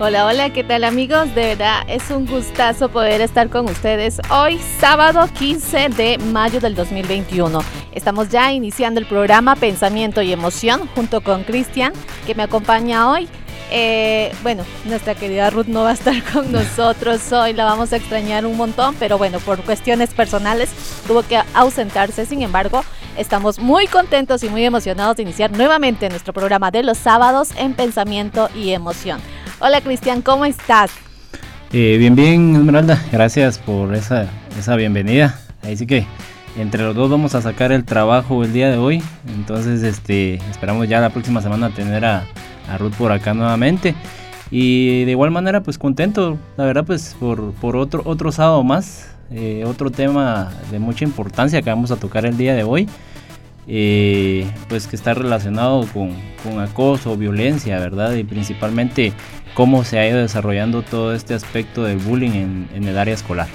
Hola, hola, ¿qué tal amigos? De verdad es un gustazo poder estar con ustedes hoy, sábado 15 de mayo del 2021. Estamos ya iniciando el programa Pensamiento y Emoción junto con Cristian, que me acompaña hoy. Eh, bueno, nuestra querida Ruth no va a estar con nosotros hoy, la vamos a extrañar un montón, pero bueno, por cuestiones personales tuvo que ausentarse. Sin embargo, estamos muy contentos y muy emocionados de iniciar nuevamente nuestro programa de los sábados en Pensamiento y Emoción. Hola Cristian, ¿cómo estás? Eh, bien, bien, Esmeralda, gracias por esa, esa bienvenida. Ahí sí que entre los dos vamos a sacar el trabajo el día de hoy. Entonces, este, esperamos ya la próxima semana tener a, Ruth por acá nuevamente. Y de igual manera, pues contento, la verdad, pues por, por otro, otro sábado más. Eh, otro tema de mucha importancia que vamos a tocar el día de hoy. Eh, pues que está relacionado con, con, acoso, violencia, ¿verdad? Y principalmente cómo se ha ido desarrollando todo este aspecto del bullying en, en el área escolar.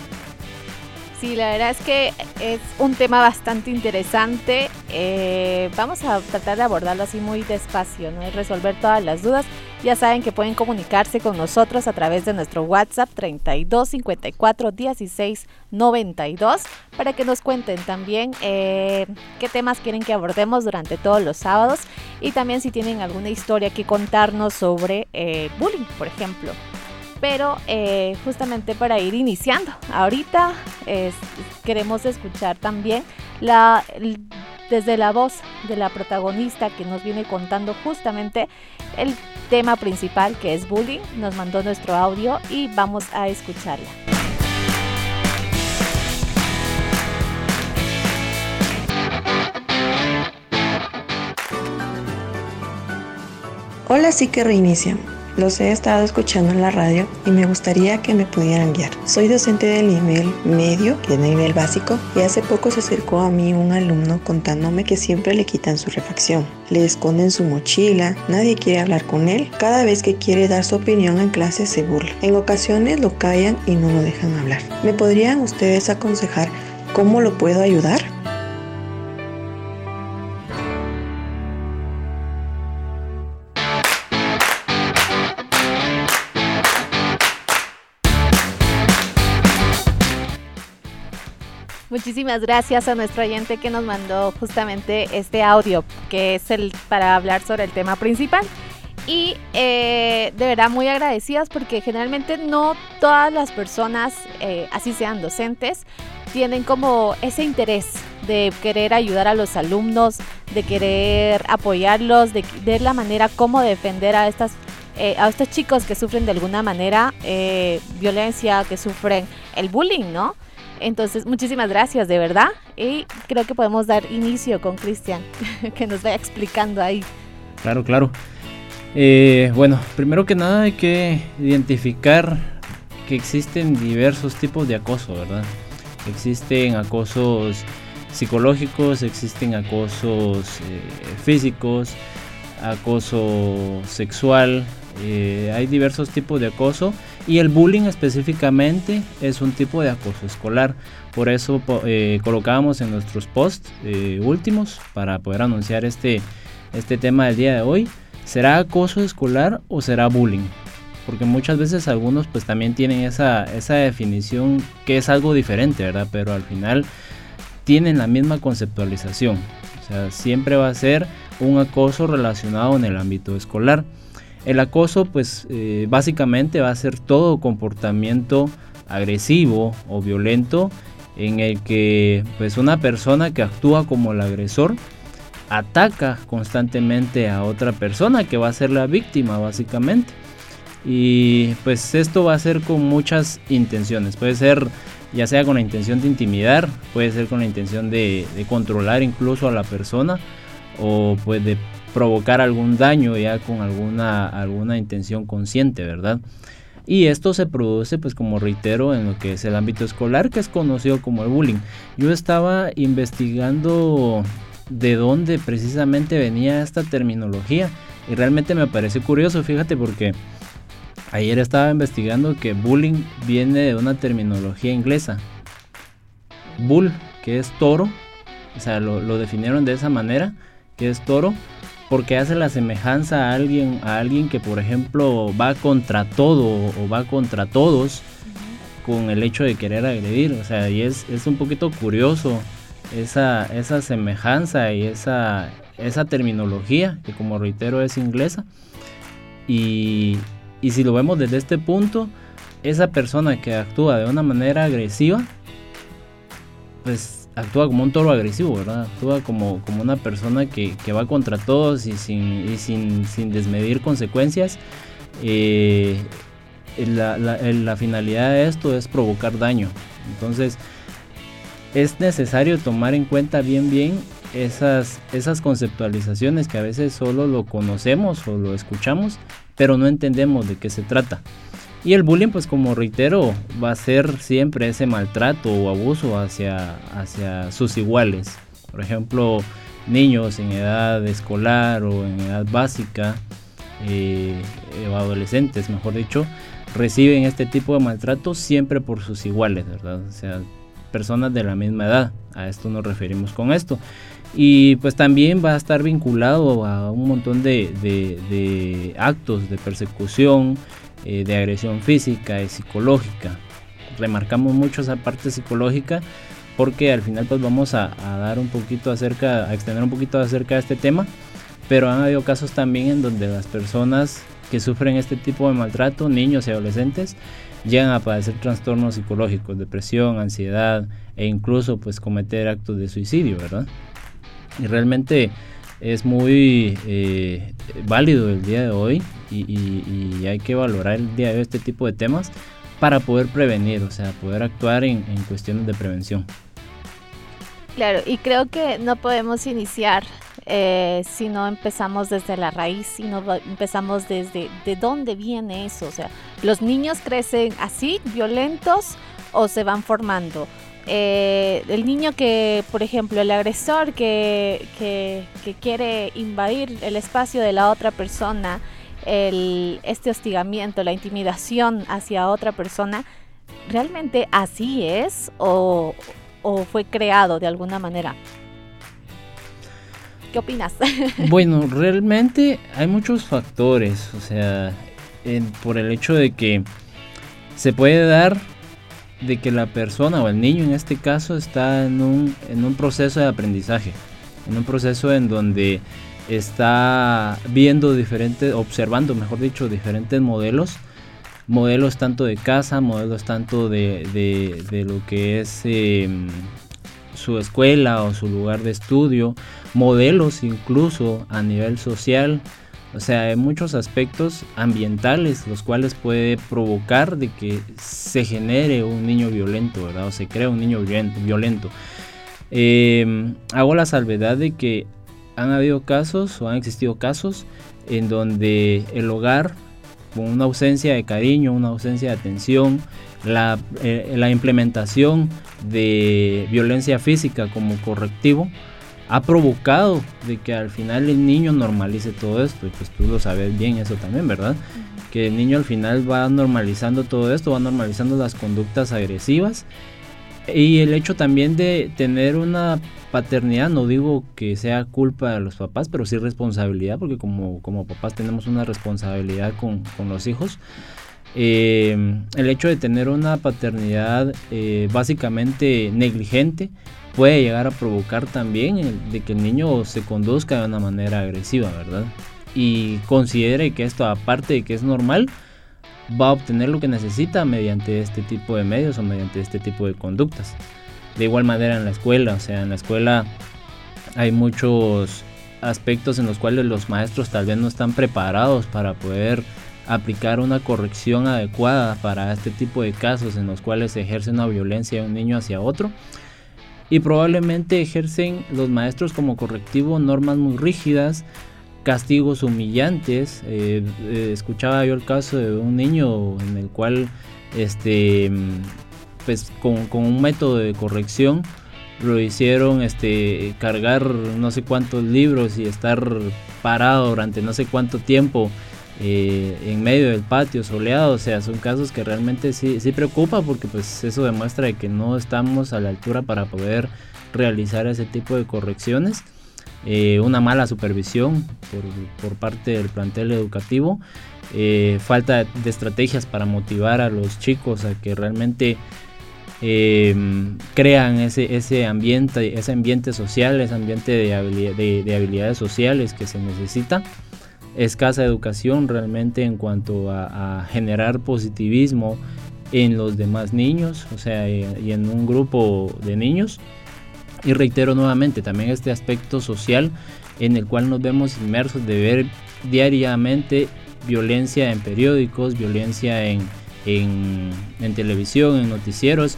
Sí, la verdad es que es un tema bastante interesante. Eh, vamos a tratar de abordarlo así muy despacio, ¿no? Resolver todas las dudas. Ya saben que pueden comunicarse con nosotros a través de nuestro WhatsApp 32 54 16 92 para que nos cuenten también eh, qué temas quieren que abordemos durante todos los sábados y también si tienen alguna historia que contarnos sobre eh, bullying, por ejemplo pero eh, justamente para ir iniciando, ahorita queremos escuchar también la, desde la voz de la protagonista que nos viene contando justamente el tema principal que es bullying, nos mandó nuestro audio y vamos a escucharla. Hola, sí que reinicia. Los he estado escuchando en la radio y me gustaría que me pudieran guiar. Soy docente del nivel medio y del nivel básico y hace poco se acercó a mí un alumno contándome que siempre le quitan su refacción, le esconden su mochila, nadie quiere hablar con él, cada vez que quiere dar su opinión en clase se burla. En ocasiones lo callan y no lo dejan hablar. ¿Me podrían ustedes aconsejar cómo lo puedo ayudar? Muchísimas gracias a nuestro oyente que nos mandó justamente este audio, que es el para hablar sobre el tema principal. Y eh, de verdad muy agradecidas porque generalmente no todas las personas, eh, así sean docentes, tienen como ese interés de querer ayudar a los alumnos, de querer apoyarlos, de ver la manera cómo defender a estas eh, a estos chicos que sufren de alguna manera violencia, que sufren el bullying, ¿no? Entonces, muchísimas gracias, de verdad. Y creo que podemos dar inicio con Cristian, que nos vaya explicando ahí. Claro, claro. Eh, bueno, primero que nada hay que identificar que existen diversos tipos de acoso, ¿verdad? Existen acosos psicológicos, existen acosos eh, físicos, acoso sexual, eh, hay diversos tipos de acoso y el bullying específicamente es un tipo de acoso escolar. Por eso eh, colocábamos en nuestros posts eh, últimos para poder anunciar este, este tema del día de hoy. ¿Será acoso escolar o será bullying? Porque muchas veces algunos pues también tienen esa, esa definición que es algo diferente, ¿verdad? Pero al final tienen la misma conceptualización. O sea, siempre va a ser un acoso relacionado en el ámbito escolar. El acoso pues eh, básicamente va a ser todo comportamiento agresivo o violento en el que pues una persona que actúa como el agresor ataca constantemente a otra persona que va a ser la víctima básicamente. Y pues esto va a ser con muchas intenciones. Puede ser ya sea con la intención de intimidar, puede ser con la intención de, de controlar incluso a la persona o pues de provocar algún daño ya con alguna, alguna intención consciente, ¿verdad? Y esto se produce, pues como reitero, en lo que es el ámbito escolar, que es conocido como el bullying. Yo estaba investigando de dónde precisamente venía esta terminología y realmente me parece curioso, fíjate, porque ayer estaba investigando que bullying viene de una terminología inglesa. Bull, que es toro, o sea, lo, lo definieron de esa manera, que es toro, porque hace la semejanza a alguien, a alguien que por ejemplo va contra todo o va contra todos con el hecho de querer agredir. O sea, y es, es un poquito curioso esa, esa semejanza y esa, esa terminología, que como reitero es inglesa. Y, y si lo vemos desde este punto, esa persona que actúa de una manera agresiva, pues actúa como un toro agresivo, ¿verdad? Actúa como, como una persona que, va contra todos y sin, sin, desmedir consecuencias. Eh, la, la, finalidad de esto es provocar daño. Entonces, es necesario tomar en cuenta bien bien esas, esas conceptualizaciones que a veces solo lo conocemos o lo escuchamos, pero no entendemos de qué se trata. Y el bullying, pues como reitero, va a ser siempre ese maltrato o abuso hacia, hacia sus iguales. Por ejemplo, niños en edad escolar o en edad básica, eh, o adolescentes, mejor dicho, reciben este tipo de maltrato siempre por sus iguales, ¿verdad? O sea, personas de la misma edad. A esto nos referimos con esto. Y pues también va a estar vinculado a un montón de, actos de persecución, eh, de agresión física y psicológica. Remarcamos mucho esa parte psicológica porque al final pues vamos a, dar un poquito acerca, a extender un poquito acerca de este tema, pero han habido casos también en donde las personas que sufren este tipo de maltrato, niños y adolescentes, llegan a padecer trastornos psicológicos, depresión, ansiedad e incluso pues cometer actos de suicidio, ¿verdad? Y realmente es muy eh, válido el día de hoy y, hay que valorar el día de hoy este tipo de temas para poder prevenir, o sea, poder actuar en, cuestiones de prevención. Claro, y creo que no podemos iniciar eh, si no empezamos desde la raíz, si no empezamos desde de dónde viene eso. O sea, los niños crecen así, violentos, o se van formando. Eh, el niño que, por ejemplo, el agresor que, que, quiere invadir el espacio de la otra persona, el, este hostigamiento, la intimidación hacia otra persona, ¿realmente así es o, o fue creado de alguna manera? ¿Qué opinas? bueno, realmente hay muchos factores, o sea, por el hecho de que se puede dar de que la persona o el niño en este caso está en un, en un proceso de aprendizaje, en un proceso en donde está viendo diferentes, observando, mejor dicho, diferentes modelos, modelos tanto de casa, modelos tanto de, de, lo que es em, su escuela o su lugar de estudio, modelos incluso a nivel social, o sea, hay muchos aspectos ambientales los cuales puede provocar de que se genere un niño violento, ¿verdad? O se crea un niño violento. Em, hago la salvedad de que han habido casos o han existido casos en donde el hogar, con una ausencia de cariño, una ausencia de atención, la, eh, la implementación de violencia física como correctivo, ha provocado de que al final el niño normalice todo esto. Y pues tú lo sabes bien eso también, ¿verdad? Que el niño al final va normalizando todo esto, va normalizando las conductas agresivas. Y el hecho también de tener una paternidad, no digo que sea culpa de los papás, pero sí responsabilidad, porque como, como papás tenemos una responsabilidad con, con los hijos. Eh, el hecho de tener una paternidad eh, básicamente negligente puede llegar a provocar también de que el niño se conduzca de una manera agresiva, ¿verdad? Y considere que esto, aparte de que es normal, va a obtener lo que necesita mediante este tipo de medios o mediante este tipo de conductas. De igual manera en la escuela, o sea, en la escuela hay muchos aspectos en los cuales los maestros tal vez no están preparados para poder aplicar una corrección adecuada para este tipo de casos en los cuales se ejerce una violencia de un niño hacia otro y probablemente ejercen los maestros como correctivo normas muy rígidas, castigos humillantes. Eh, eh, escuchaba yo el caso de un niño en el cual, este, pues con, con, un método de corrección lo hicieron este, cargar no sé cuántos libros y estar parado durante no sé cuánto tiempo eh, en medio del patio soleado, o sea, son casos que realmente sí, sí preocupa porque pues eso demuestra que no estamos a la altura para poder realizar ese tipo de correcciones. eh, una mala supervisión por, parte del plantel educativo, eh, falta de estrategias para motivar a los chicos a que realmente crean ese, ese, ambiente, ese ambiente social, ese ambiente de, habilidades sociales que se necesita escasa educación realmente en cuanto a, generar positivismo en los demás niños, o sea, y en un grupo de niños. Y reitero nuevamente también este aspecto social en el cual nos vemos inmersos de ver diariamente violencia en periódicos, violencia en, en, en, televisión, en noticieros.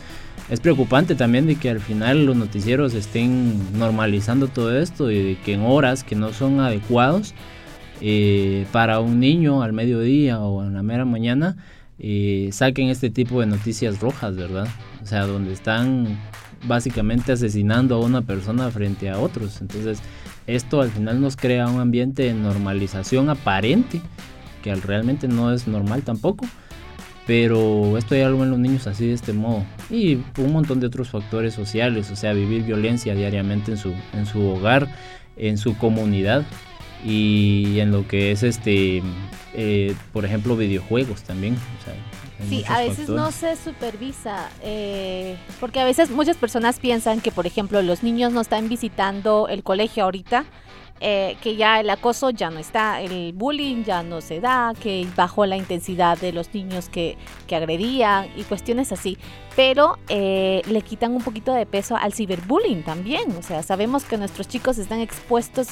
Es preocupante también de que al final los noticieros estén normalizando todo esto y de que en horas que no son adecuados eh, para un niño al mediodía o en la mera mañana eh, saquen este tipo de noticias rojas, ¿verdad? O sea, donde están básicamente asesinando a una persona frente a otros. Entonces, esto al final nos crea un ambiente de normalización aparente, que realmente no es normal tampoco. Pero esto hay algo en los niños así de este modo. Y un montón de otros factores sociales, o sea, vivir violencia diariamente en su, en su hogar, en su comunidad y en lo que es este eh, por ejemplo videojuegos también sí a veces no se supervisa eh, porque a veces muchas personas piensan que por ejemplo los niños no están visitando el colegio ahorita eh, que ya el acoso ya no está, el bullying ya no se da, que bajó la intensidad de los niños que, que agredían y cuestiones así. Pero le quitan un poquito de peso al ciberbullying también. O sea, sabemos que nuestros chicos están expuestos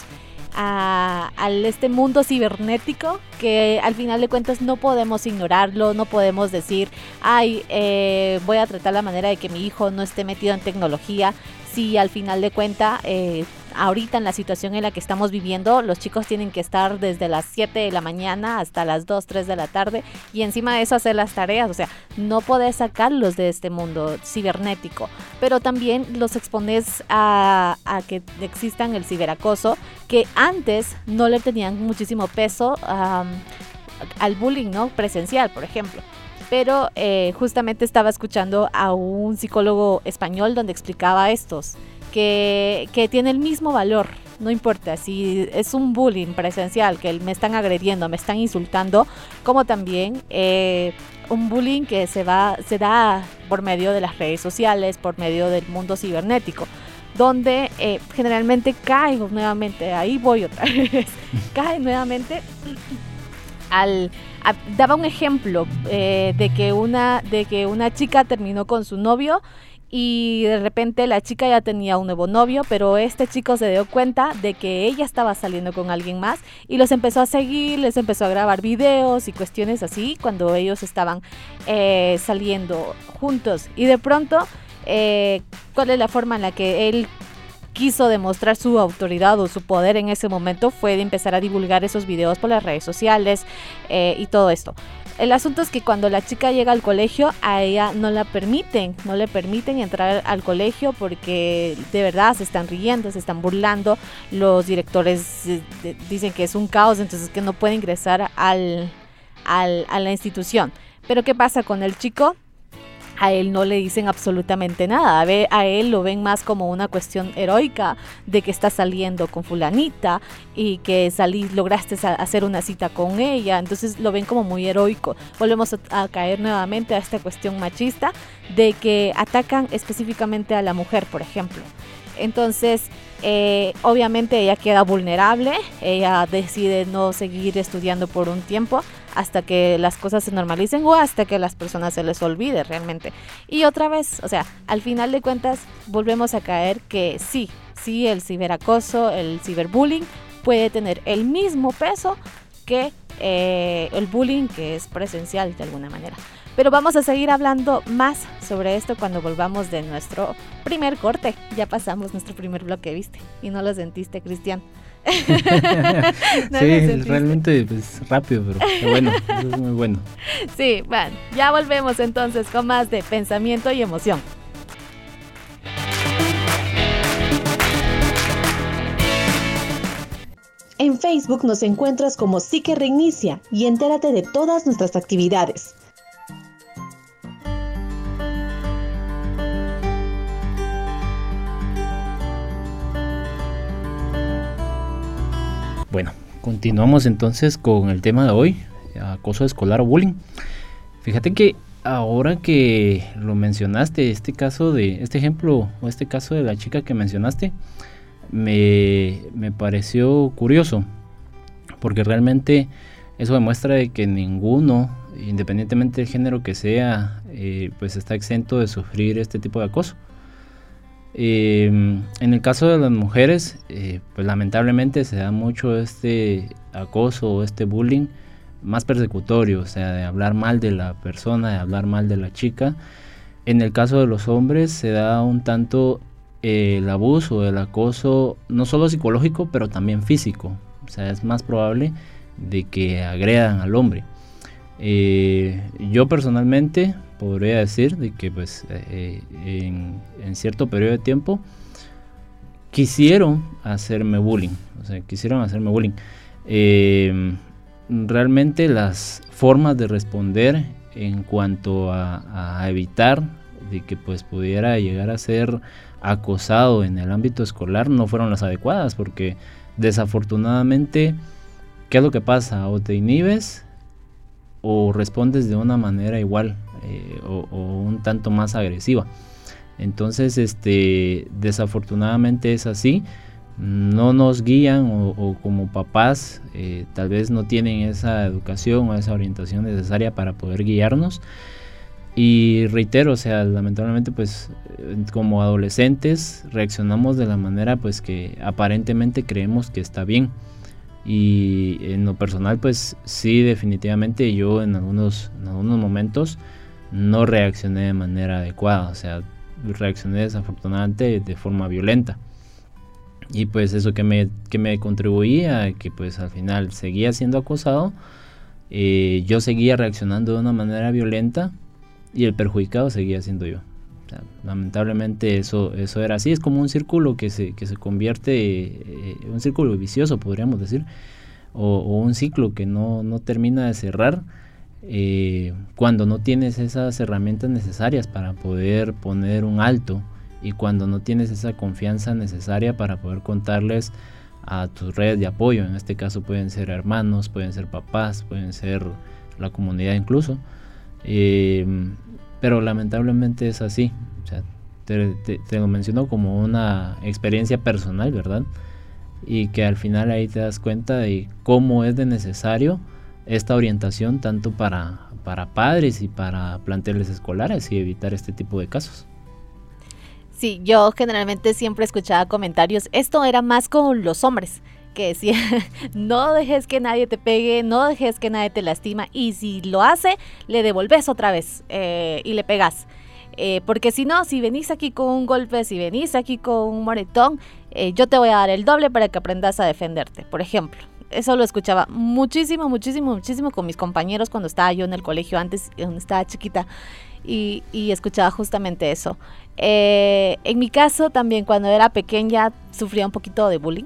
a, este mundo cibernético que al final de cuentas no podemos ignorarlo, no podemos decir, ay, eh, voy a tratar la manera de que mi hijo no esté metido en tecnología, si al final de cuentas eh, ahorita en la situación en la que estamos viviendo, los chicos tienen que estar desde las 7 de la mañana hasta las 2, 3 de la tarde y encima de eso hacer las tareas. O sea, no podés sacarlos de este mundo cibernético, pero también los expones a, que existan el ciberacoso, que antes no le tenían muchísimo peso al bullying ¿no? presencial, por ejemplo pero eh, justamente estaba escuchando a un psicólogo español donde explicaba estos que, tiene el mismo valor. No importa si es un bullying presencial, que me están agrediendo, me están insultando, como también eh, un bullying que se, va, se da por medio de las redes sociales, por medio del mundo cibernético donde eh, generalmente caigo nuevamente, ahí voy otra vez, cae nuevamente al... daba un ejemplo eh, de, que una, de que una chica terminó con su novio y de repente la chica ya tenía un nuevo novio, pero este chico se dio cuenta de que ella estaba saliendo con alguien más y los empezó a seguir, les empezó a grabar videos y cuestiones así cuando ellos estaban eh, saliendo juntos. Y de pronto, eh, ¿cuál es la forma en la que él quiso demostrar su autoridad o su poder en ese momento fue de empezar a divulgar esos videos por las redes sociales eh, y todo esto. El asunto es que cuando la chica llega al colegio, a ella no la permiten, no le permiten entrar al colegio porque de verdad se están riendo, se están burlando. Los directores eh, dicen que es un caos, entonces que no puede ingresar al, a la institución. Pero ¿qué pasa con el chico? A él no le dicen absolutamente nada. A, a él lo ven más como una cuestión heroica de que está saliendo con fulanita y que salí, lograste hacer una cita con ella. Entonces lo ven como muy heroico. Volvemos a, caer nuevamente a esta cuestión machista de que atacan específicamente a la mujer, por ejemplo. Entonces, eh, obviamente ella queda vulnerable, ella decide no seguir estudiando por un tiempo hasta que las cosas se normalicen o hasta que las personas se les olvide realmente. Y otra vez, o sea, al final de cuentas volvemos a caer que sí, sí, el ciberacoso, el ciberbullying puede tener el mismo peso que eh, el bullying que es presencial de alguna manera. Pero vamos a seguir hablando más sobre esto cuando volvamos de nuestro primer corte. Ya pasamos nuestro primer bloque, ¿viste? Y no lo sentiste, Cristian. sí, realmente pues, rápido, pero bueno, es muy bueno. Sí, bueno, ya volvemos entonces con más de pensamiento y emoción. En Facebook nos encuentras como Psique Reinicia y entérate de todas nuestras actividades. Bueno, continuamos entonces con el tema de hoy, acoso escolar o bullying. Fíjate que ahora que lo mencionaste, este caso de, este ejemplo o este caso de la chica que mencionaste, me, me pareció curioso, porque realmente eso demuestra de que ninguno, independientemente del género que sea, eh, pues está exento de sufrir este tipo de acoso. Em, en el caso de las mujeres, eh, pues lamentablemente se da mucho este acoso o este bullying más persecutorio, o sea, de hablar mal de la persona, de hablar mal de la chica. En el caso de los hombres se da un tanto eh, el abuso, el acoso, no solo psicológico, pero también físico. O sea, es más probable de que agredan al hombre. Eh, yo personalmente podría decir de que pues eh, en, cierto periodo de tiempo quisieron hacerme bullying, o sea, quisieron hacerme bullying. Eh, realmente las formas de responder en cuanto a, a, evitar de que pues pudiera llegar a ser acosado en el ámbito escolar no fueron las adecuadas porque desafortunadamente ¿qué es lo que pasa? O te inhibes o respondes de una manera igual eh, o, un tanto más agresiva. Entonces, este, desafortunadamente es así. No nos guían o, como papás eh, tal vez no tienen esa educación o esa orientación necesaria para poder guiarnos. Y reitero, o sea, lamentablemente pues como adolescentes reaccionamos de la manera pues que aparentemente creemos que está bien. Y en lo personal, pues sí, definitivamente yo en algunos, en algunos momentos no reaccioné de manera adecuada, o sea, reaccioné desafortunadamente de forma violenta. Y pues eso que me, que me contribuía, que pues al final seguía siendo acosado, eh, yo seguía reaccionando de una manera violenta y el perjudicado seguía siendo yo lamentablemente eso, eso era así, es como un círculo que se, que se convierte, eh, un círculo vicioso podríamos decir, o, un ciclo que no, no, termina de cerrar eh, cuando no tienes esas herramientas necesarias para poder poner un alto y cuando no tienes esa confianza necesaria para poder contarles a tus redes de apoyo, en este caso pueden ser hermanos, pueden ser papás, pueden ser la comunidad incluso. Eh, pero lamentablemente es así. O sea, te, lo menciono como una experiencia personal, ¿verdad? Y que al final ahí te das cuenta de cómo es de necesario esta orientación tanto para, para padres y para planteles escolares y evitar este tipo de casos. Sí, yo generalmente siempre escuchaba comentarios, esto era más con los hombres, que decía, no dejes que nadie te pegue, no dejes que nadie te lastima y si lo hace, le devolves otra vez eh, y le pegas. Eh, porque si no, si venís aquí con un golpe, si venís aquí con un moretón, eh, yo te voy a dar el doble para que aprendas a defenderte, por ejemplo. Eso lo escuchaba muchísimo, muchísimo, muchísimo con mis compañeros cuando estaba yo en el colegio antes, cuando estaba chiquita, y, y escuchaba justamente eso. Eh, en mi caso también cuando era pequeña sufría un poquito de bullying,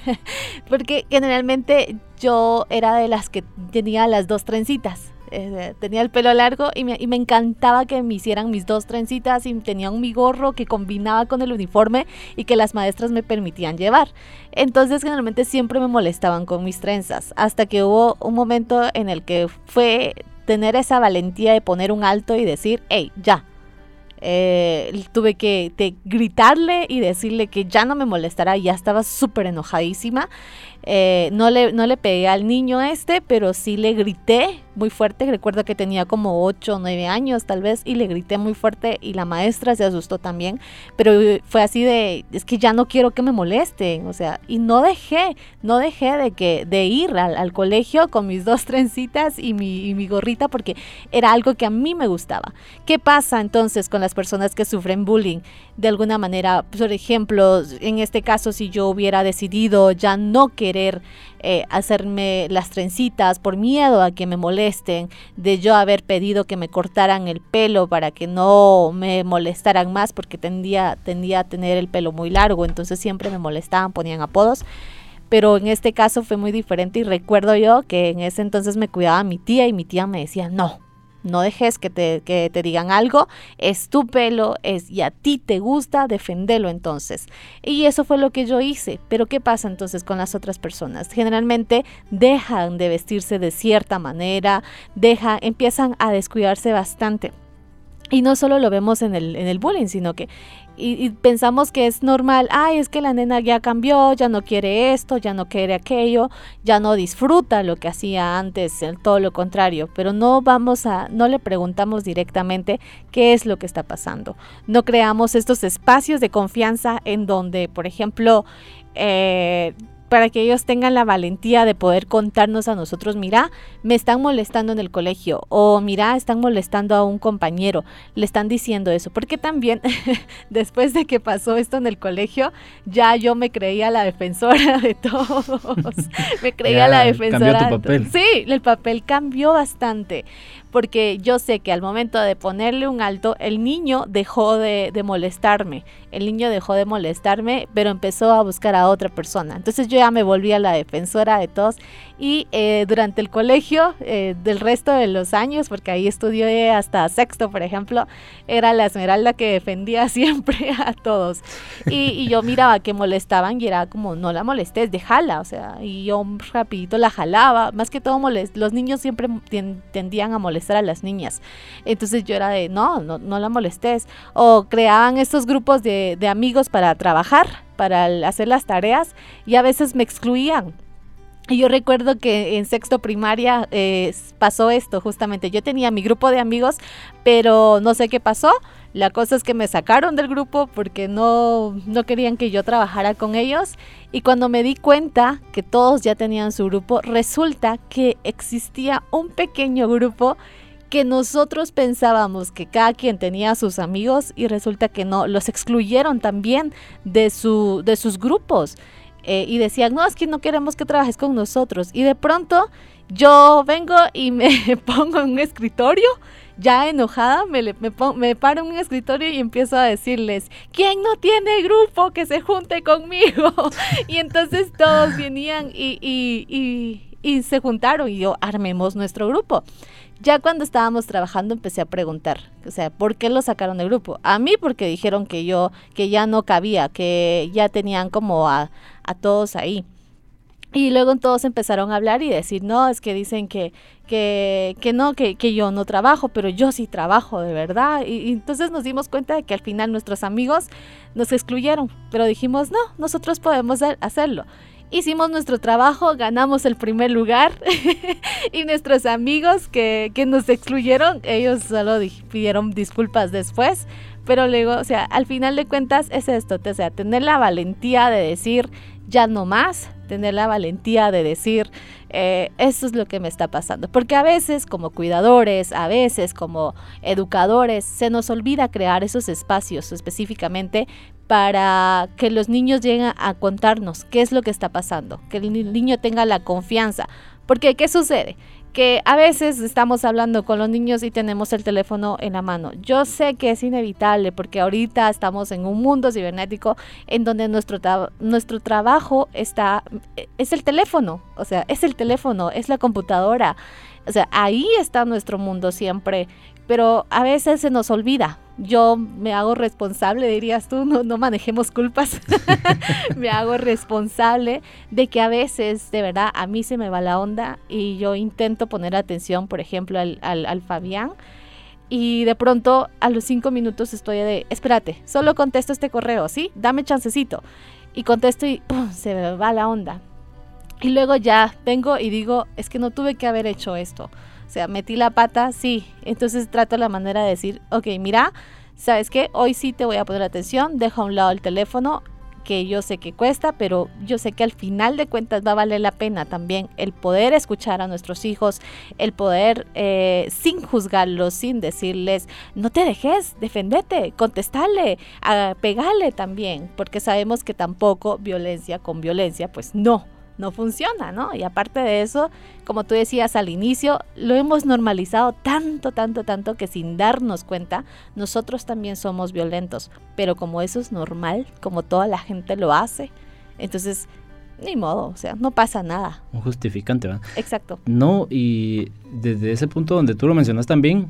porque generalmente yo era de las que tenía las dos trencitas. Eh, tenía el pelo largo y me, encantaba que me hicieran mis dos trencitas y tenía un mi gorro que combinaba con el uniforme y que las maestras me permitían llevar. Entonces generalmente siempre me molestaban con mis trenzas, hasta que hubo un momento en el que fue tener esa valentía de poner un alto y decir, hey, ya, eh, tuve que gritarle y decirle que ya no me molestará, ya estaba súper enojadísima. Eh, no, le, no le pegué al niño este, pero sí le grité muy fuerte. Recuerdo que tenía como 8 o 9 años tal vez y le grité muy fuerte y la maestra se asustó también. Pero fue así de, es que ya no quiero que me molesten. O sea, y no dejé, no dejé de, que, de ir al, colegio con mis dos trencitas y mi, y mi gorrita porque era algo que a mí me gustaba. ¿Qué pasa entonces con las personas que sufren bullying? De alguna manera, por ejemplo, en este caso, si yo hubiera decidido ya no querer eh, hacerme las trencitas por miedo a que me molesten, de yo haber pedido que me cortaran el pelo para que no me molestaran más porque tendía, tendía a tener el pelo muy largo, entonces siempre me molestaban, ponían apodos. Pero en este caso fue muy diferente y recuerdo yo que en ese entonces me cuidaba mi tía y mi tía me decía, no, no dejes que te, que te digan algo, es tu pelo, es y a ti te gusta, defendelo entonces. Y eso fue lo que yo hice. Pero ¿qué pasa entonces con las otras personas? Generalmente dejan de vestirse de cierta manera, deja, empiezan a descuidarse bastante. Y no solo lo vemos en el, en el bullying, sino que y, pensamos que es normal, ay, es que la nena ya cambió, ya no quiere esto, ya no quiere aquello, ya no disfruta lo que hacía antes, todo lo contrario, pero no vamos a, no le preguntamos directamente qué es lo que está pasando. No creamos estos espacios de confianza en donde, por ejemplo, eh, para que ellos tengan la valentía de poder contarnos a nosotros, mira, me están molestando en el colegio o mira, están molestando a un compañero, le están diciendo eso, porque también después de que pasó esto en el colegio, ya yo me creía la defensora de todos, me creía la defensora. Cambió tu papel. Sí, el papel cambió bastante porque yo sé que al momento de ponerle un alto, el niño dejó de, molestarme, el niño dejó de molestarme, pero empezó a buscar a otra persona. Entonces yo ya me volví a la defensora de todos y eh, durante el colegio, eh, del resto de los años, porque ahí estudié hasta sexto, por ejemplo, era la Esmeralda que defendía siempre a todos. Y, yo miraba que molestaban y era como, no la molestes, déjala, o sea, y yo rapidito la jalaba, más que todo los niños siempre tendían a molestar a las niñas. Entonces yo era de, no, no, no la molestes. O creaban estos grupos de, de amigos para trabajar, para hacer las tareas y a veces me excluían. Y yo recuerdo que en sexto primaria eh, pasó esto justamente. Yo tenía mi grupo de amigos, pero no sé qué pasó. La cosa es que me sacaron del grupo porque no, no querían que yo trabajara con ellos. Y cuando me di cuenta que todos ya tenían su grupo, resulta que existía un pequeño grupo que nosotros pensábamos que cada quien tenía sus amigos y resulta que no, los excluyeron también de, su, de sus grupos. Eh, y decían, no, es que no queremos que trabajes con nosotros. Y de pronto yo vengo y me pongo en un escritorio, ya enojada, me, me, paro en un escritorio y empiezo a decirles, ¿quién no tiene grupo que se junte conmigo? y entonces todos venían y, y, y se juntaron y yo, armemos nuestro grupo. Ya cuando estábamos trabajando empecé a preguntar, o sea, ¿por qué lo sacaron del grupo? A mí porque dijeron que yo, que ya no cabía, que ya tenían como a, a todos ahí. Y luego todos empezaron a hablar y decir, no, es que dicen que, que, que no, que, que, yo no trabajo, pero yo sí trabajo de verdad. Y, y, entonces nos dimos cuenta de que al final nuestros amigos nos excluyeron, pero dijimos, no, nosotros podemos hacerlo hicimos nuestro trabajo, ganamos el primer lugar y nuestros amigos que, que, nos excluyeron, ellos solo pidieron disculpas después, pero luego, o sea, al final de cuentas es esto, o sea, tener la valentía de decir ya no más, tener la valentía de decir, eh, esto es lo que me está pasando. Porque a veces como cuidadores, a veces como educadores, se nos olvida crear esos espacios específicamente para que los niños lleguen a contarnos qué es lo que está pasando, que el niño tenga la confianza. Porque, ¿qué sucede? Que a veces estamos hablando con los niños y tenemos el teléfono en la mano. Yo sé que es inevitable porque ahorita estamos en un mundo cibernético en donde nuestro, nuestro trabajo está, es el teléfono, o sea, es el teléfono, es la computadora. O sea, ahí está nuestro mundo siempre, pero a veces se nos olvida yo me hago responsable, dirías tú, no, no manejemos culpas, me hago responsable de que a veces, de verdad, a mí se me va la onda y yo intento poner atención, por ejemplo, al, al, Fabián. Y de pronto a los cinco minutos estoy de, espérate, solo contesto este correo, ¿sí? Dame chancecito. Y contesto y se me va la onda. Y luego ya vengo y digo, es que no tuve que haber hecho esto. O sea, metí la pata, sí. Entonces trato la manera de decir, ok, mira, ¿sabes qué? Hoy sí te voy a poner atención, deja a un lado el teléfono, que yo sé que cuesta, pero yo sé que al final de cuentas va a valer la pena también el poder escuchar a nuestros hijos, el poder eh, sin juzgarlos, sin decirles, no te dejes, defendete, contestarle, pegarle también, porque sabemos que tampoco violencia con violencia, pues no no funciona, ¿no? Y aparte de eso, como tú decías al inicio, lo hemos normalizado tanto, tanto, tanto que sin darnos cuenta, nosotros también somos violentos. Pero como eso es normal, como toda la gente lo hace, entonces ni modo, o sea, no pasa nada. Un justificante, ¿verdad? Exacto. No, y desde ese punto donde tú lo mencionas también,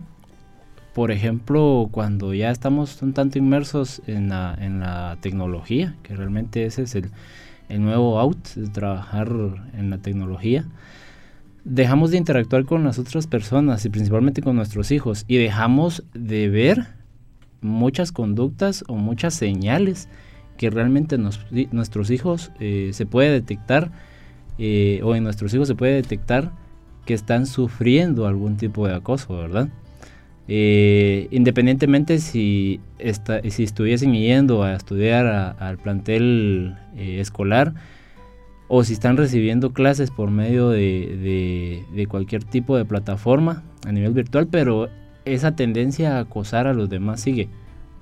por ejemplo, cuando ya estamos un tanto inmersos en la, en la tecnología, que realmente ese es el, el nuevo out, de trabajar en la tecnología, dejamos de interactuar con las otras personas y principalmente con nuestros hijos y dejamos de ver muchas conductas o muchas señales que realmente nuestros hijos eh, se puede detectar eh, o en nuestros hijos se puede detectar que están sufriendo algún tipo de acoso, ¿verdad? Eh, independientemente si, si estuviesen yendo a estudiar al plantel escolar, o si están recibiendo clases por medio de, cualquier tipo de plataforma a nivel virtual, pero esa tendencia a acosar a los demás sigue.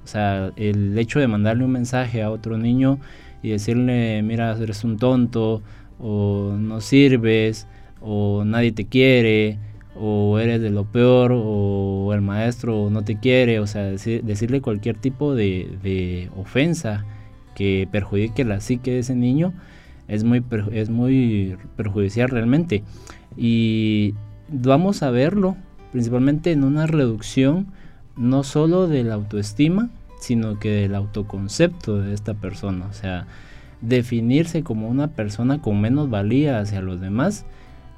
O sea, el hecho de mandarle un mensaje a otro niño y decirle, mira, eres un tonto, o no sirves, o nadie te quiere, o eres de lo peor, o el maestro no te quiere, o sea, decirle cualquier tipo de, de ofensa que perjudique la psique de ese niño, es muy, es muy perjudicial realmente. Y vamos a verlo principalmente en una reducción no solo de la autoestima, sino que del autoconcepto de esta persona. O sea, definirse como una persona con menos valía hacia los demás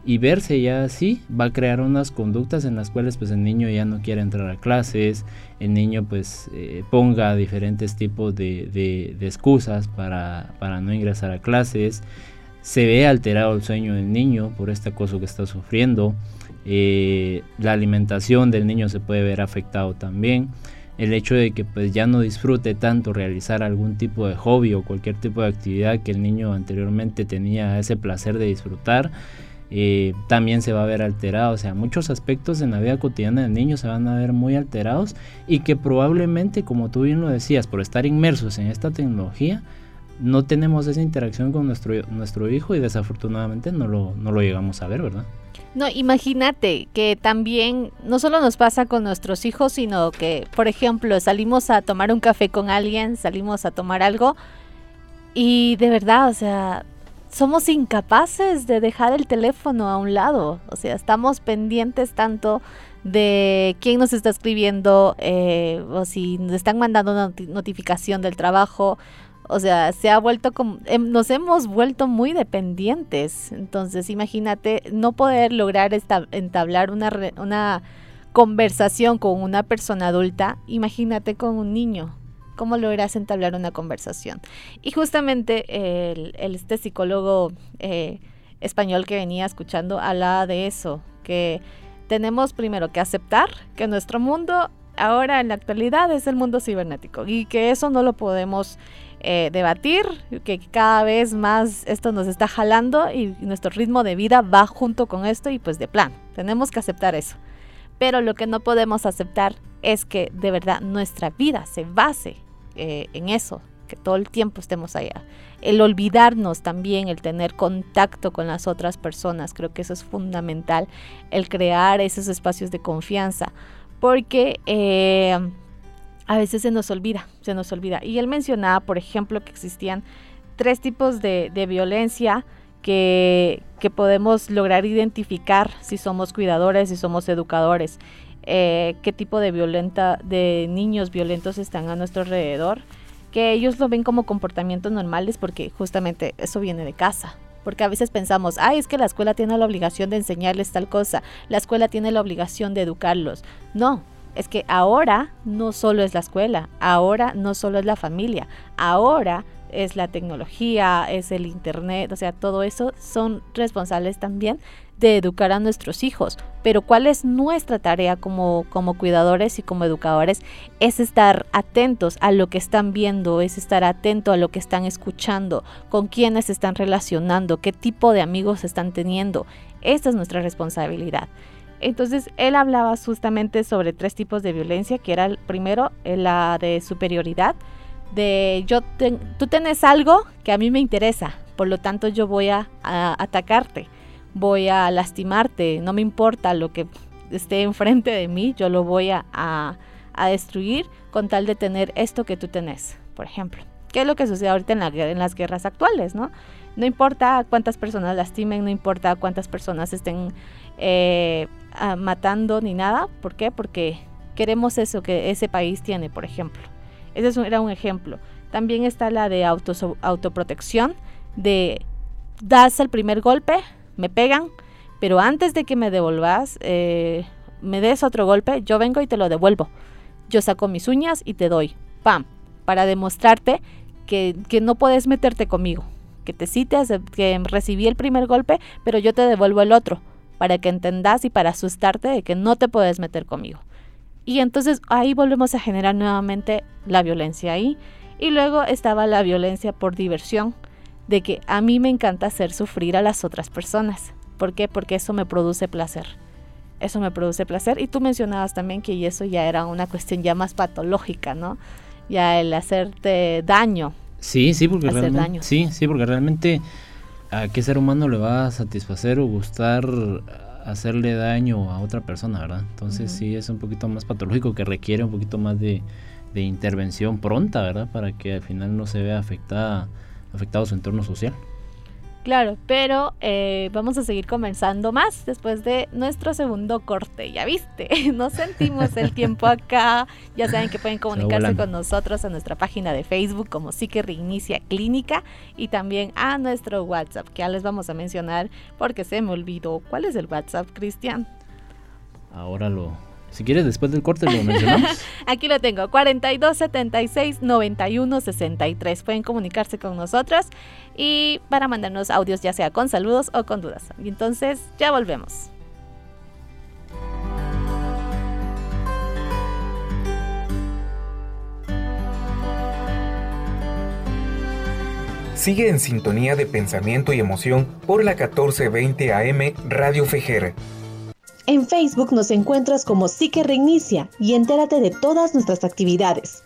y verse ya así va a crear unas conductas en las cuales pues el niño ya no quiere entrar a clases, el niño pues eh, ponga diferentes tipos de, de, excusas para, para, no ingresar a clases, se ve alterado el sueño del niño por este acoso que está sufriendo, eh, la alimentación del niño se puede ver afectado también, el hecho de que pues ya no disfrute tanto realizar algún tipo de hobby o cualquier tipo de actividad que el niño anteriormente tenía ese placer de disfrutar, eh, también se va a ver alterado. O sea, muchos aspectos en la vida cotidiana del niño se van a ver muy alterados y que probablemente, como tú bien lo decías, por estar inmersos en esta tecnología, no tenemos esa interacción con nuestro, nuestro hijo y desafortunadamente no lo, no lo llegamos a ver, ¿verdad? No, imagínate que también no solo nos pasa con nuestros hijos, sino que, por ejemplo, salimos a tomar un café con alguien, salimos a tomar algo y de verdad, o sea, somos incapaces de dejar el teléfono a un lado. O sea, estamos pendientes tanto de quién nos está escribiendo eh, o si nos están mandando una notificación del trabajo. O sea, se ha vuelto como, em, nos hemos vuelto muy dependientes. Entonces, imagínate no poder lograr entablar una, una conversación con una persona adulta, imagínate con un niño cómo logras entablar una conversación. Y justamente el, este psicólogo eh, español que venía escuchando hablaba de eso, que tenemos primero que aceptar que nuestro mundo ahora en la actualidad es el mundo cibernético y que eso no lo podemos eh, debatir, que cada vez más esto nos está jalando y nuestro ritmo de vida va junto con esto y pues de plan, tenemos que aceptar eso. Pero lo que no podemos aceptar es que de verdad nuestra vida se base eh, en eso, que todo el tiempo estemos allá. El olvidarnos también, el tener contacto con las otras personas, creo que eso es fundamental, el crear esos espacios de confianza, porque eh, a veces se nos olvida, se nos olvida. Y él mencionaba, por ejemplo, que existían tres tipos de, violencia que, que, podemos lograr identificar si somos cuidadores, si somos educadores. Eh, qué tipo de violenta, de niños violentos están a nuestro alrededor, que ellos lo ven como comportamientos normales porque justamente eso viene de casa. Porque a veces pensamos, ay, es que la escuela tiene la obligación de enseñarles tal cosa, la escuela tiene la obligación de educarlos. No, es que ahora no solo es la escuela, ahora no solo es la familia, ahora es la tecnología, es el internet, o sea, todo eso son responsables también de educar a nuestros hijos. Pero cuál es nuestra tarea como, como cuidadores y como educadores es estar atentos a lo que están viendo, es estar atento a lo que están escuchando, con quiénes están relacionando, qué tipo de amigos están teniendo. Esta es nuestra responsabilidad. Entonces, él hablaba justamente sobre tres tipos de violencia, que era el primero, la de superioridad, de yo tú tienes algo que a mí me interesa, por lo tanto yo voy a atacarte voy a lastimarte, no me importa lo que esté enfrente de mí, yo lo voy a, a, destruir con tal de tener esto que tú tenés, por ejemplo. ¿Qué es lo que sucede ahorita en, la, en las guerras actuales, no? No importa cuántas personas lastimen, no importa cuántas personas estén eh, matando ni nada. ¿Por qué? Porque queremos eso que ese país tiene, por ejemplo. Ese era un ejemplo. También está la de autoprotección, de das el primer golpe, me pegan, pero antes de que me devolvas, eh, me des otro golpe, yo vengo y te lo devuelvo. Yo saco mis uñas y te doy, pam, para demostrarte que, que no puedes meterte conmigo, que te cites, que recibí el primer golpe, pero yo te devuelvo el otro, para que entendas y para asustarte de que no te puedes meter conmigo. Y entonces ahí volvemos a generar nuevamente la violencia ahí. Y luego estaba la violencia por diversión, de que a mí me encanta hacer sufrir a las otras personas. ¿Por qué? Porque eso me produce placer. Eso me produce placer. Y tú mencionabas también que eso ya era una cuestión ya más patológica, ¿no? Ya el hacerte daño. Sí, sí, porque realmente, sí, sí, porque realmente a qué ser humano le va a satisfacer o gustar hacerle daño a otra persona, ¿verdad? Entonces sí es un poquito más patológico que requiere un poquito más de, de intervención pronta, ¿verdad? Para que al final no se vea afectada afectado su entorno social. Claro, pero eh, vamos a seguir conversando más después de nuestro segundo corte. Ya viste, no sentimos el tiempo acá. Ya saben que pueden comunicarse con nosotros a nuestra página de Facebook como Psique Reinicia Clínica y también a nuestro WhatsApp, que ya les vamos a mencionar porque se me olvidó. ¿Cuál es el WhatsApp, Cristian? Ahora lo, si quieres, después del corte lo mencionamos. Aquí lo tengo, 42 76 91 63. Pueden comunicarse con nosotros y para mandarnos audios ya sea con saludos o con dudas. Y entonces ya volvemos. Sigue en sintonía de pensamiento y emoción por la 1420 AM Radio Fejera en Facebook nos encuentras como Psique Reinicia y entérate de todas nuestras actividades.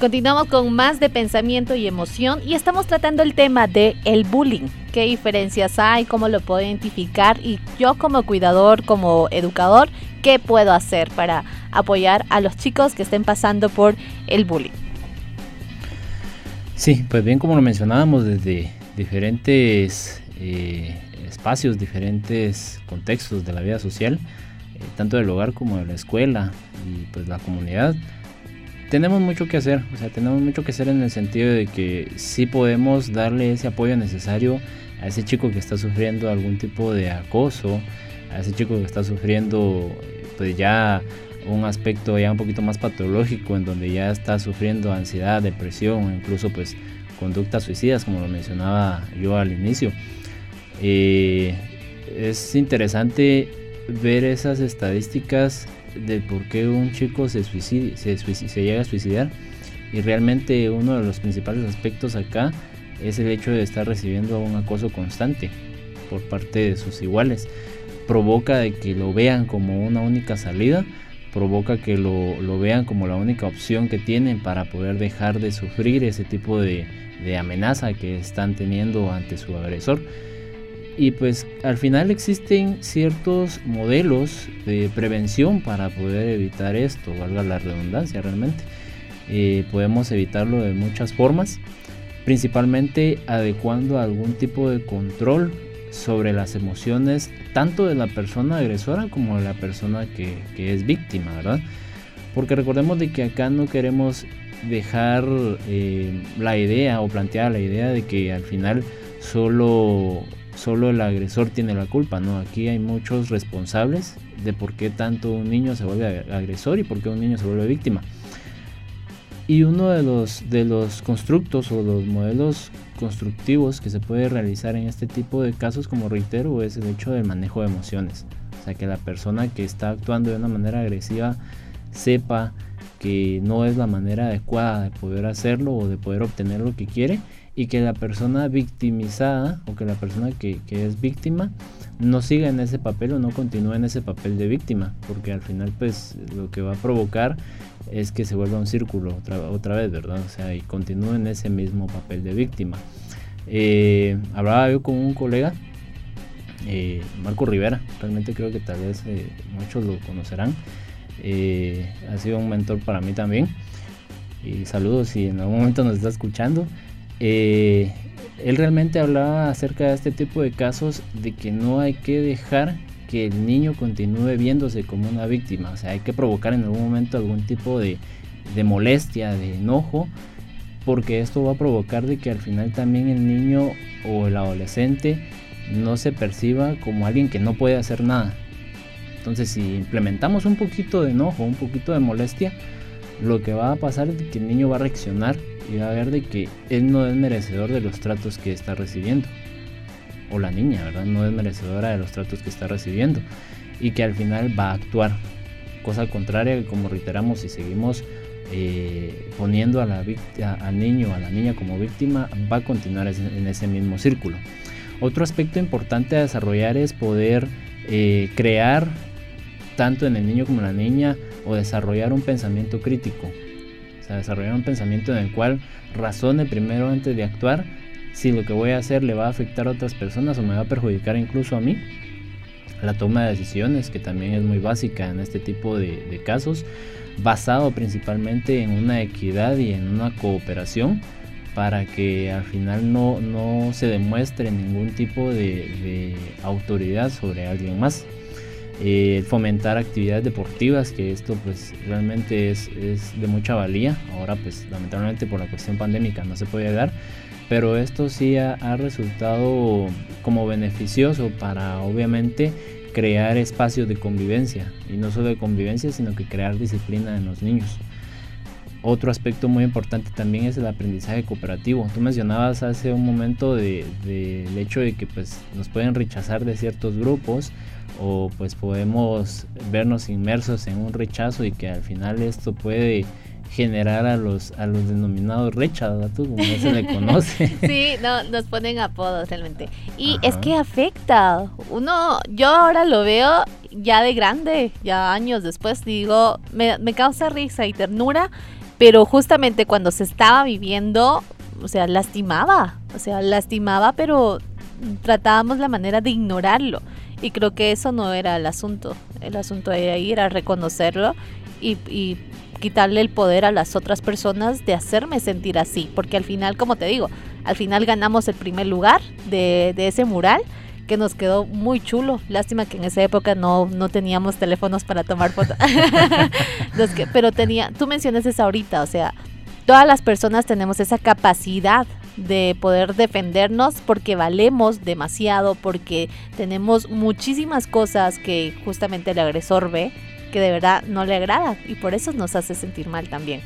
Continuamos con más de pensamiento y emoción y estamos tratando el tema de el bullying. ¿Qué diferencias hay? ¿Cómo lo puedo identificar? Y yo como cuidador, como educador, ¿qué puedo hacer para apoyar a los chicos que estén pasando por el bullying? Sí, pues bien como lo mencionábamos desde diferentes eh, espacios, diferentes contextos de la vida social, eh, tanto del hogar como de la escuela y pues la comunidad, tenemos mucho que hacer, o sea, tenemos mucho que hacer en el sentido de que sí podemos darle ese apoyo necesario a ese chico que está sufriendo algún tipo de acoso, a ese chico que está sufriendo pues ya un aspecto ya un poquito más patológico en donde ya está sufriendo ansiedad, depresión incluso pues conductas suicidas como lo mencionaba yo al inicio. Eh, es interesante ver esas estadísticas de por qué un chico se, suicida, se, se llega a suicidar y realmente uno de los principales aspectos acá es el hecho de estar recibiendo un acoso constante por parte de sus iguales provoca de que lo vean como una única salida provoca que lo, vean como la única opción que tienen para poder dejar de sufrir ese tipo de, amenaza que están teniendo ante su agresor. Y pues al final existen ciertos modelos de prevención para poder evitar esto, valga la redundancia realmente. Eh, podemos evitarlo de muchas formas, principalmente adecuando algún tipo de control sobre las emociones tanto de la persona agresora como de la persona que, es víctima, ¿verdad? Porque recordemos de que acá no queremos dejar eh, la idea o plantear la idea de que al final solo, solo el agresor tiene la culpa, ¿no? Aquí hay muchos responsables de por qué tanto un niño se vuelve agresor y por qué un niño se vuelve víctima. Y uno de los, de los constructos o los modelos constructivos que se puede realizar en este tipo de casos, como reitero, es el hecho del manejo de emociones. O sea, que la persona que está actuando de una manera agresiva sepa que no es la manera adecuada de poder hacerlo o de poder obtener lo que quiere y que la persona victimizada o que la persona que, que es víctima no siga en ese papel o no continúe en ese papel de víctima porque al final pues lo que va a provocar es que se vuelva un círculo otra, vez, ¿verdad? O sea, y continúe en ese mismo papel de víctima. Eh, hablaba yo con un colega eh, Marco Rivera, realmente creo que tal vez eh, muchos lo conocerán. Ha sido un mentor para mí también. Y saludos si en algún momento nos está escuchando. él realmente hablaba acerca de este tipo de casos de que no hay que dejar que el niño continúe viéndose como una víctima. O sea, hay que provocar en algún momento algún tipo de, molestia, de enojo, porque esto va a provocar de que al final también el niño o el adolescente no se perciba como alguien que no puede hacer nada. Entonces si implementamos un poquito de enojo, un poquito de molestia, lo que va a pasar es que el niño va a reaccionar y va a ver de que él no es merecedor de los tratos que está recibiendo. O la niña, ¿verdad? No es merecedora de los tratos que está recibiendo. Y que al final va a actuar. Cosa contraria, como reiteramos, y seguimos eh, poniendo a la al niño o a la niña como víctima, va a continuar en ese mismo círculo. Otro aspecto importante a desarrollar es poder eh, crear, tanto en el niño como en la niña, o desarrollar un pensamiento crítico. O sea, desarrollar un pensamiento en el cual razone primero antes de actuar si lo que voy a hacer le va a afectar a otras personas o me va a perjudicar incluso a mí. La toma de decisiones, que también es muy básica en este tipo de casos, basado principalmente en una equidad y en una cooperación para que al final no, no se demuestre ningún tipo de, autoridad sobre alguien más. Eh, fomentar actividades deportivas, que esto pues realmente es, es, de mucha valía. Ahora pues lamentablemente por la cuestión pandémica no se puede dar, pero esto sí ha, resultado como beneficioso para obviamente crear espacios de convivencia y no solo de convivencia sino que crear disciplina en los niños. Otro aspecto muy importante también es el aprendizaje cooperativo. Tú mencionabas hace un momento del de, hecho de que pues, nos pueden rechazar de ciertos grupos o pues podemos vernos inmersos en un rechazo y que al final esto puede generar a los a los denominados rechazos, como se le conoce. Sí, no, nos ponen apodos realmente. Y es que afecta. Uno, yo ahora lo veo ya de grande, ya años después, digo, me, me causa risa y ternura pero justamente cuando se estaba viviendo, o sea, lastimaba, o sea, lastimaba, pero tratábamos la manera de ignorarlo. Y creo que eso no era el asunto. El asunto de ahí era reconocerlo y, y quitarle el poder a las otras personas de hacerme sentir así. Porque al final, como te digo, al final ganamos el primer lugar de, de ese mural que nos quedó muy chulo. Lástima que en esa época no, no teníamos teléfonos para tomar fotos. pero tenía, tú mencionas eso ahorita, o sea, todas las personas tenemos esa capacidad de poder defendernos porque valemos demasiado, porque tenemos muchísimas cosas que justamente el agresor ve que de verdad no le agrada y por eso nos hace sentir mal también.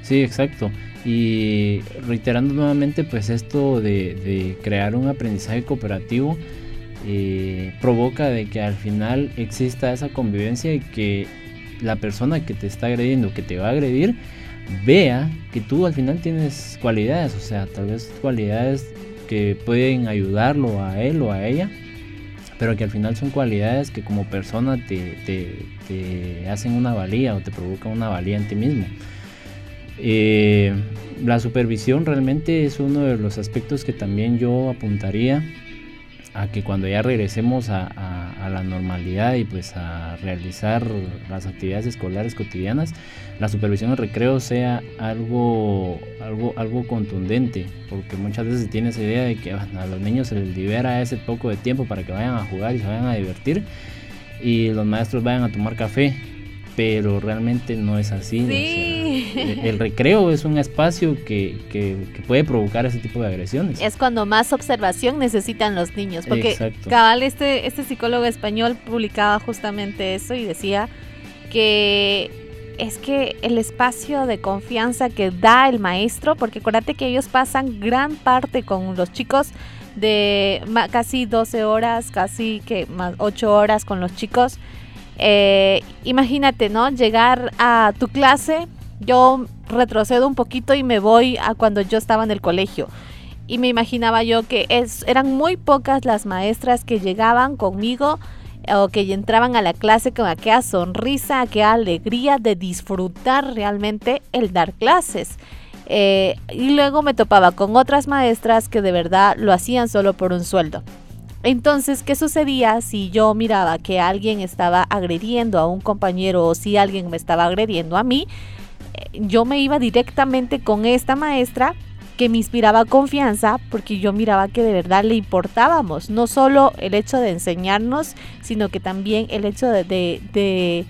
Sí, exacto. Y reiterando nuevamente, pues esto de, crear un aprendizaje cooperativo, eh, provoca de que al final exista esa convivencia y que la persona que te está agrediendo, que te va a agredir, vea que tú al final tienes cualidades, o sea, tal vez cualidades que pueden ayudarlo a él o a ella, pero que al final son cualidades que como persona te, hacen una valía o te provocan una valía en ti mismo. Eh, la supervisión realmente es uno de los aspectos que también yo apuntaría a que cuando ya regresemos a, la normalidad y pues a realizar las actividades escolares cotidianas, la supervisión de recreo sea algo, algo, algo contundente, porque muchas veces se tiene esa idea de que a los niños se les libera ese poco de tiempo para que vayan a jugar y se vayan a divertir y los maestros vayan a tomar café pero realmente no es así. el recreo es un espacio que, puede provocar ese tipo de agresiones. Es cuando más observación necesitan los niños, porque cabal este, este psicólogo español publicaba justamente eso y decía que es que el espacio de confianza que da el maestro, porque acuérdate que ellos pasan gran parte con los chicos de casi 12 horas, casi que más 8 horas con los chicos eh, imagínate, ¿no? Llegar a tu clase, yo retrocedo un poquito y me voy a cuando yo estaba en el colegio. Y me imaginaba yo que eran muy pocas las maestras que llegaban conmigo o que entraban a la clase con aquella sonrisa, aquella alegría de disfrutar realmente el dar clases. Eh, y luego me topaba con otras maestras que de verdad lo hacían solo por un sueldo Entonces, ¿qué sucedía si yo miraba que alguien estaba agrediendo a un compañero o si alguien me estaba agrediendo a mí? Eh, yo me iba directamente con esta maestra que me inspiraba confianza porque yo miraba que de verdad le importábamos, no solo el hecho de enseñarnos, sino que también el hecho de,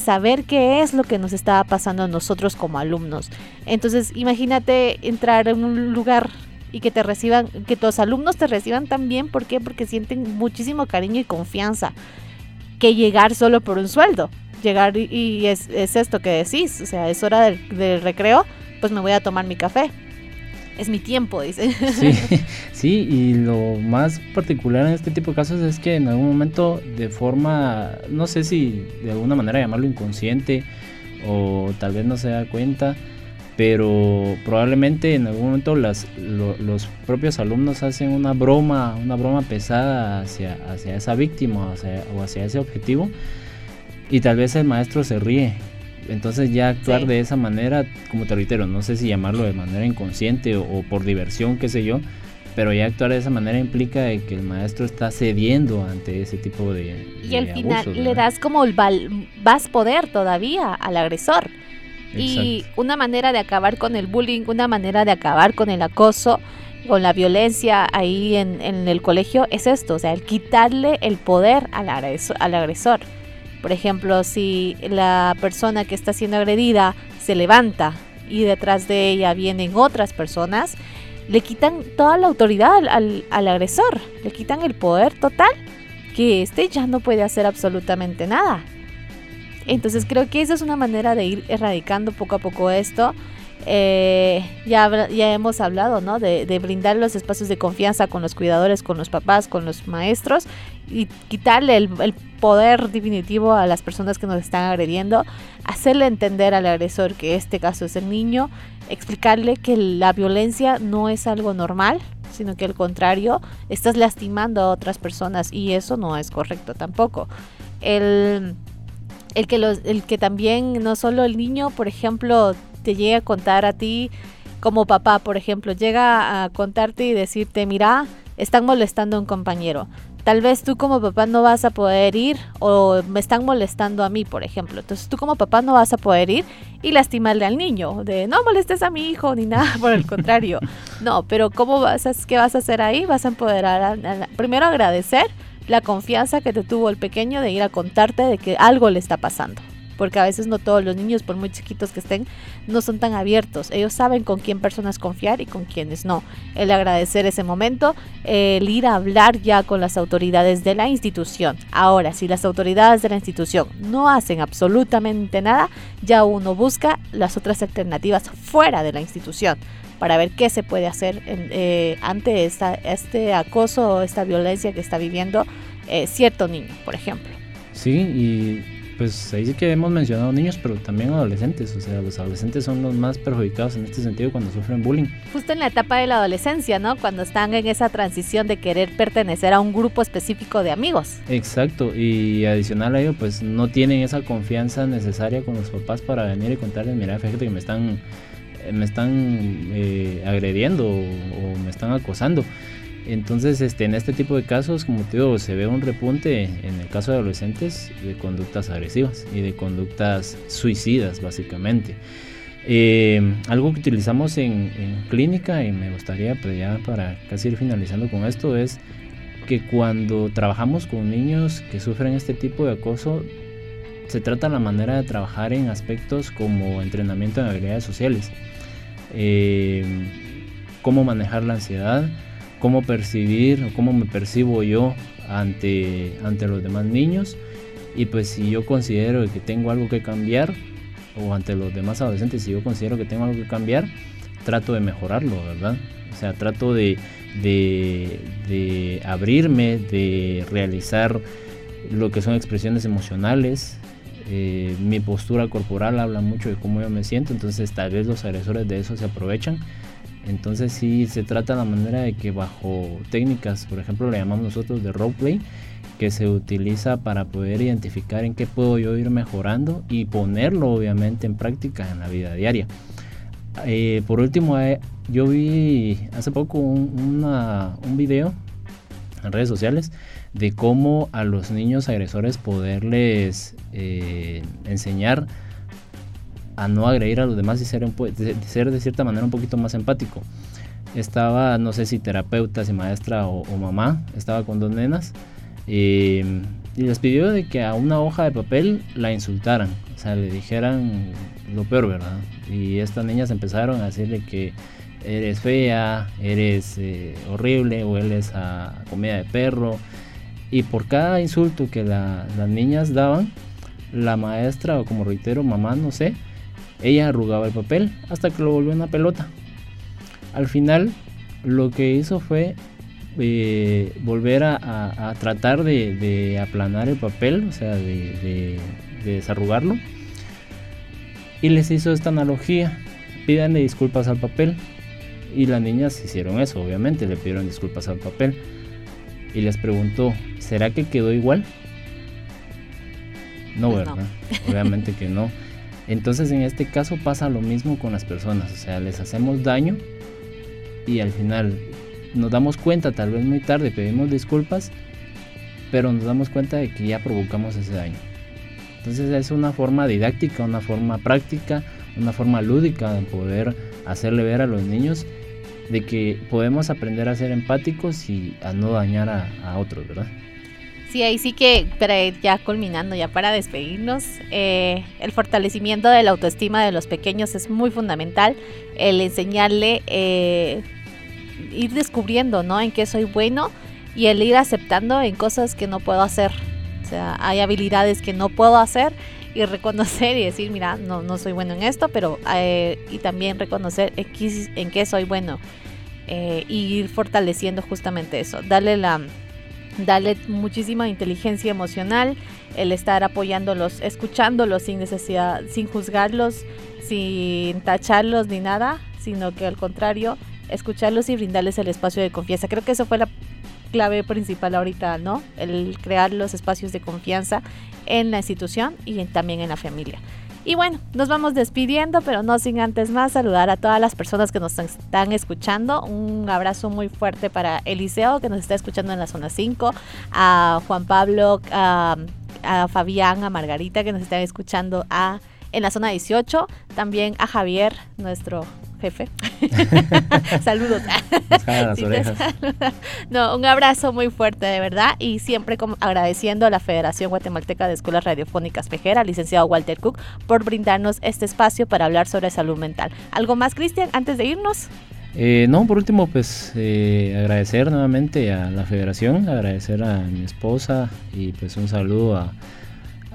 saber qué es lo que nos estaba pasando a nosotros como alumnos. Entonces, imagínate entrar en un lugar y que te reciban, que tus alumnos te reciban también, ¿por qué? Porque sienten muchísimo cariño y confianza que llegar solo por un sueldo. Llegar y, es, esto que decís, o sea, es hora del recreo, pues me voy a tomar mi café es mi tiempo, dice. Sí, sí, y lo más particular en este tipo de casos es que en algún momento de forma, no sé si de alguna manera llamarlo inconsciente o tal vez no se da cuenta, pero probablemente en algún momento las, los propios alumnos hacen una broma, una broma pesada hacia, hacia esa víctima o hacia ese objetivo y tal vez el maestro se ríe entonces ya actuar de esa manera, como te reitero, no sé si llamarlo de manera inconsciente o, por diversión, qué sé yo, pero ya actuar de esa manera implica que el maestro está cediendo ante ese tipo de... Y al final le das como el vas poder todavía al agresor. Y una manera de acabar con el bullying, una manera de acabar con el acoso, con la violencia ahí en, en el colegio es esto, o sea, el quitarle el poder al Al agresor. Por ejemplo, si la persona que está siendo agredida se levanta y detrás de ella vienen otras personas, le quitan toda la autoridad al, agresor, le quitan el poder total, que éste ya no puede hacer absolutamente nada. Entonces creo que esa es una manera de ir erradicando poco a poco esto. Eh, ya, ya hemos hablado, ¿no? De, de, brindar los espacios de confianza con los cuidadores, con los papás, con los maestros y quitarle el, poder definitivo a las personas que nos están agrediendo, hacerle entender al agresor que este caso es el niño, explicarle que la violencia no es algo normal, sino que al contrario, estás lastimando a otras personas y eso no es correcto tampoco. El, el, que, los, el que también no solo el niño, por ejemplo, te llegue a contar a ti como papá, por ejemplo, llega a contarte y decirte, mira, están molestando a un compañero. Tal vez tú como papá no vas a poder ir o me están molestando a mí, por ejemplo. Entonces tú como papá no vas a poder ir y lastimarle al niño de no molestes a mi hijo ni nada por el contrario. No, pero ¿cómo vas a, qué vas a hacer ahí? Vas a empoderar, primero agradecer la confianza que te tuvo el pequeño de ir a contarte de que algo le está pasando porque a veces no todos los niños, por muy chiquitos que estén, no son tan abiertos. Ellos saben con quién personas confiar y con quiénes no. El agradecer ese momento, el ir a hablar ya con las autoridades de la institución. Ahora, si las autoridades de la institución no hacen absolutamente nada, ya uno busca las otras alternativas fuera de la institución para ver qué se puede hacer eh, ante esta, este acoso o esta violencia que está viviendo eh, cierto niño, por ejemplo. Sí, y pues ahí sí que hemos mencionado niños, pero también adolescentes. O sea, los adolescentes son los más perjudicados en este sentido cuando sufren bullying. Justo en la etapa de la adolescencia, ¿no? Cuando están en esa transición de querer pertenecer a un grupo específico de amigos. Exacto, y adicional a ello, pues no tienen esa confianza necesaria con los papás para venir y contarles, mira, fíjate que me están, me están eh, agrediendo o me están acosando. Entonces, este, en este tipo de casos, como te digo, se ve un repunte en el caso de adolescentes de conductas agresivas y de conductas suicidas, básicamente. Eh, algo que utilizamos en, clínica y me gustaría, pues ya para casi ir finalizando con esto, es que cuando trabajamos con niños que sufren este tipo de acoso, se trata la manera de trabajar en aspectos como entrenamiento en habilidades sociales, eh, cómo manejar la ansiedad, cómo percibir o cómo me percibo yo ante, ante los demás niños. Y pues si yo considero que tengo algo que cambiar o ante los demás adolescentes si yo considero que tengo algo que cambiar trato de mejorarlo verdad o sea trato de, de, abrirme de realizar lo que son expresiones emocionales. Eh, mi postura corporal habla mucho de cómo yo me siento entonces tal vez los agresores de eso se aprovechan entonces sí se trata la manera de que bajo técnicas, por ejemplo, le llamamos nosotros de roleplay, que se utiliza para poder identificar en qué puedo yo ir mejorando y ponerlo obviamente en práctica en la vida diaria. Eh, por último, eh, yo vi hace poco un, video en redes sociales de cómo a los niños agresores poderles eh, enseñar a no agredir a los demás y ser, de, ser de cierta manera un poquito más empático. Estaba, no sé si terapeuta, si maestra o, mamá, estaba con dos nenas y les pidió de que a una hoja de papel la insultaran, o sea, le dijeran lo peor, ¿verdad? Y estas niñas empezaron a decirle que eres fea, eres eh, horrible o eres a comida de perro. Y por cada insulto que las niñas daban, la maestra o como reitero, mamá, no sé, ella arrugaba el papel hasta que lo volvió una pelota. Al final lo que hizo fue eh, volver a, tratar de, aplanar el papel, o sea, de, desarrugarlo. Y les hizo esta analogía. Pídanle disculpas al papel. Y las niñas hicieron eso, obviamente, le pidieron disculpas al papel. Y les preguntó, ¿será que quedó igual? No, pues ¿verdad? Obviamente que no. Entonces en este caso pasa lo mismo con las personas, o sea, les hacemos daño y al final nos damos cuenta, tal vez muy tarde, pedimos disculpas, pero nos damos cuenta de que ya provocamos ese daño. Entonces es una forma didáctica, una forma práctica, una forma lúdica de poder hacerle ver a los niños de que podemos aprender a ser empáticos y a no dañar a, otros, ¿verdad? Sí, ahí sí que, para ya culminando, ya para despedirnos, eh, el fortalecimiento de la autoestima de los pequeños es muy fundamental. El enseñarle, eh, ir descubriendo, ¿no? En qué soy bueno y el ir aceptando en cosas que no puedo hacer. O sea, hay habilidades que no puedo hacer y reconocer y decir, mira, no, no soy bueno en esto, pero eh, y también reconocer en qué soy bueno eh, y ir fortaleciendo justamente eso, darle la darle muchísima inteligencia emocional, el estar apoyándolos, escuchándolos sin necesidad, sin juzgarlos, sin tacharlos ni nada, sino que al contrario, escucharlos y brindarles el espacio de confianza. Creo que eso fue la clave principal ahorita, ¿no? El crear los espacios de confianza en la institución y también en la familia. Y bueno, nos vamos despidiendo, pero no sin antes más saludar a todas las personas que nos están escuchando. Un abrazo muy fuerte para Eliseo, que nos está escuchando en la zona 5, a Juan Pablo, a, a Fabián, a Margarita, que nos están escuchando a, en la zona 18, también a Javier, nuestro jefe. Saludos. no, un abrazo muy fuerte, de verdad. Y siempre agradeciendo a la Federación Guatemalteca de Escuelas Radiofónicas Fejera, licenciado Walter Cook, por brindarnos este espacio para hablar sobre salud mental. ¿Algo más, Cristian, antes de irnos? Eh, no, por último, pues eh, agradecer nuevamente a la federación, agradecer a mi esposa y pues un saludo a,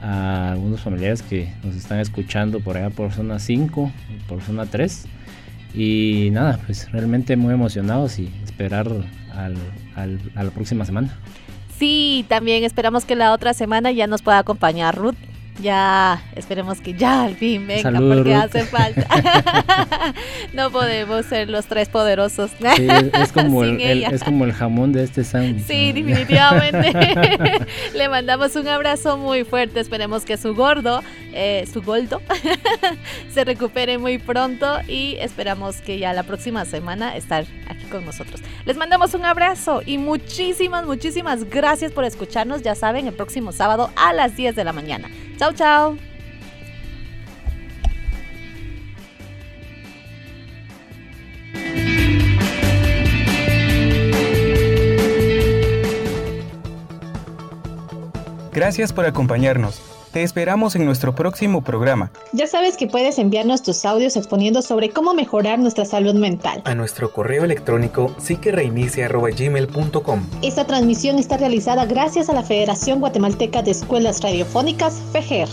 a algunos familiares que nos están escuchando por allá por zona 5, por zona 3. Y nada, pues realmente muy emocionados y esperar al, a la próxima semana. Sí, también esperamos que la otra semana ya nos pueda acompañar Ruth ya, esperemos que ya al fin venga, porque hace falta. no podemos ser los tres poderosos. es, como el, es como el jamón de este sándwich. Sí, definitivamente. Le mandamos un abrazo muy fuerte. Esperemos que su gordo, eh, su gordo, se recupere muy pronto y esperamos que ya la próxima semana estar aquí con nosotros. Les mandamos un abrazo y muchísimas, muchísimas gracias por escucharnos. Ya saben, el próximo sábado a las 10 de la mañana. Chao. Gracias por acompañarnos. Te esperamos en nuestro próximo programa. Ya sabes que puedes enviarnos tus audios exponiendo sobre cómo mejorar nuestra salud mental. A nuestro correo electrónico psiquereinicia.gmail.com Esta transmisión está realizada gracias a la Federación Guatemalteca de Escuelas Radiofónicas, FEGER.